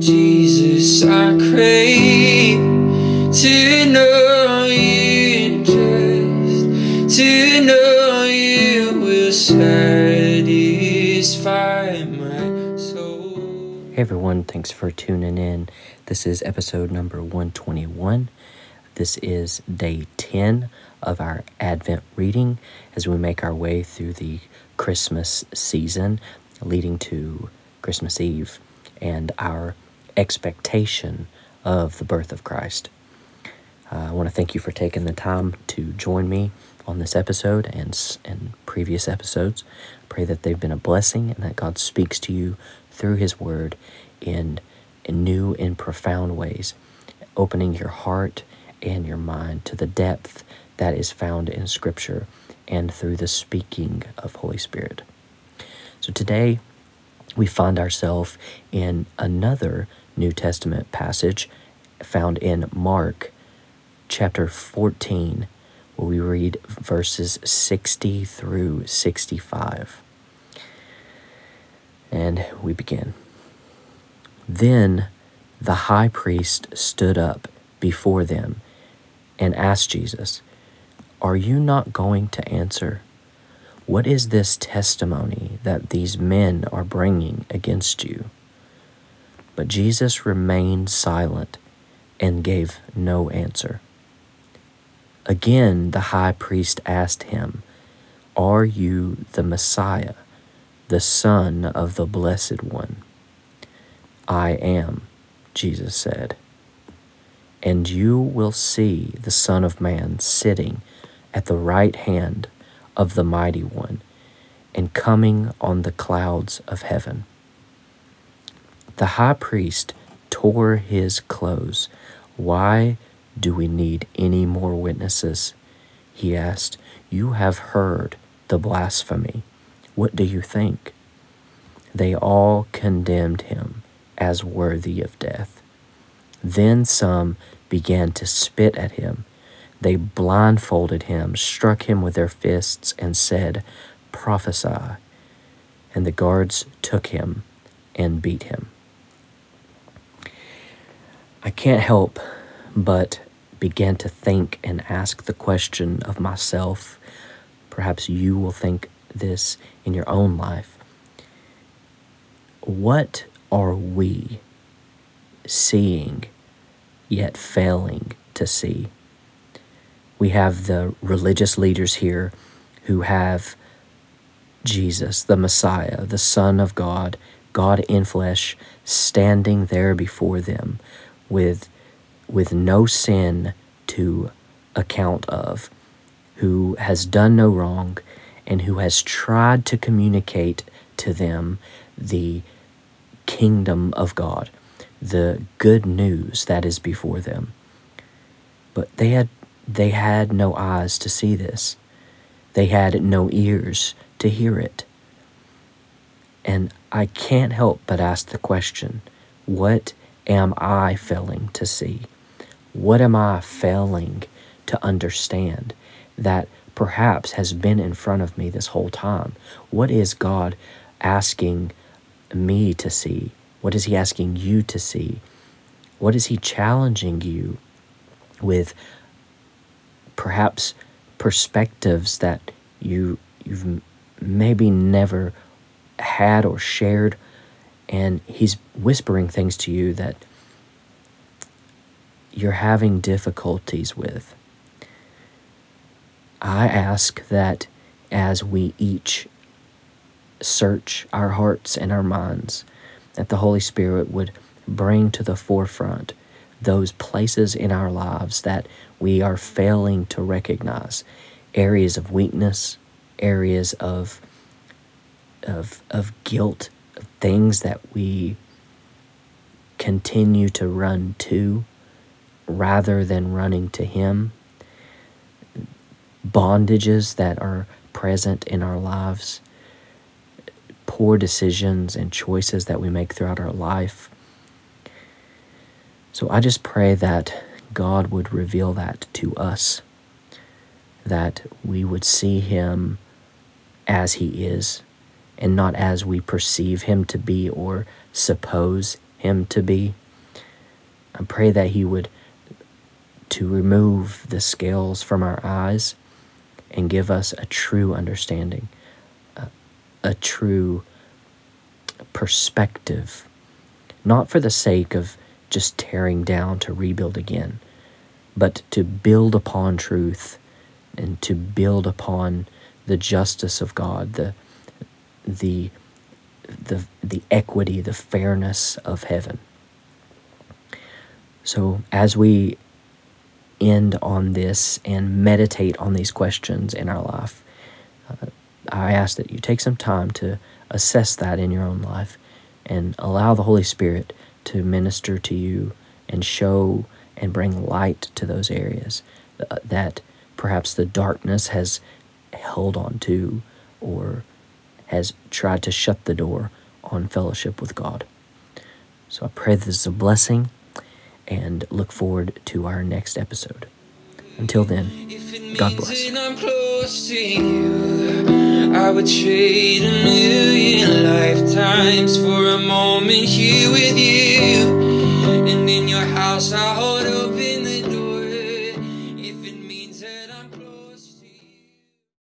Jesus, I crave to know you just to know you will satisfy my soul. Hey everyone, thanks for tuning in. This is episode number 121. This is day 10 of our Advent reading as we make our way through the Christmas season leading to Christmas Eve and our expectation of the birth of Christ. Uh, I want to thank you for taking the time to join me on this episode and, and previous episodes. Pray that they've been a blessing and that God speaks to you through His Word in, in new and profound ways, opening your heart and your mind to the depth that is found in Scripture and through the speaking of Holy Spirit. So today, we find ourselves in another New Testament passage found in Mark chapter 14, where we read verses 60 through 65. And we begin. Then the high priest stood up before them and asked Jesus, Are you not going to answer? What is this testimony that these men are bringing against you? But Jesus remained silent and gave no answer. Again, the high priest asked him, Are you the Messiah, the Son of the Blessed One? I am, Jesus said. And you will see the Son of Man sitting at the right hand of the Mighty One and coming on the clouds of heaven. The high priest tore his clothes. Why do we need any more witnesses? He asked. You have heard the blasphemy. What do you think? They all condemned him as worthy of death. Then some began to spit at him. They blindfolded him, struck him with their fists, and said, Prophesy. And the guards took him and beat him. I can't help but begin to think and ask the question of myself. Perhaps you will think this in your own life. What are we seeing yet failing to see? We have the religious leaders here who have Jesus, the Messiah, the Son of God, God in flesh, standing there before them with, with no sin to account of, who has done no wrong, and who has tried to communicate to them the kingdom of God, the good news that is before them. But they had they had no eyes to see this. They had no ears to hear it. And I can't help but ask the question what am I failing to see? What am I failing to understand that perhaps has been in front of me this whole time? What is God asking me to see? What is He asking you to see? What is He challenging you with perhaps perspectives that you you've maybe never had or shared and he's whispering things to you that you're having difficulties with. I ask that as we each search our hearts and our minds, that the Holy Spirit would bring to the forefront those places in our lives that we are failing to recognize areas of weakness, areas of, of, of guilt things that we continue to run to rather than running to Him, bondages that are present in our lives, poor decisions and choices that we make throughout our life. So I just pray that God would reveal that to us, that we would see Him as He is and not as we perceive him to be or suppose Him to be. I pray that He would to remove the scales from our eyes and give us a true understanding, a, a true perspective, not for the sake of just tearing down to rebuild again, but to build upon truth and to build upon the justice of God, the the the the equity, the fairness of heaven. So as we end on this and meditate on these questions in our life, uh, I ask that you take some time to assess that in your own life and allow the Holy Spirit to minister to you and show and bring light to those areas uh, that perhaps the darkness has held on to or has tried to shut the door on fellowship with God. So I pray this is a blessing and look forward to our next episode. Until then, God bless.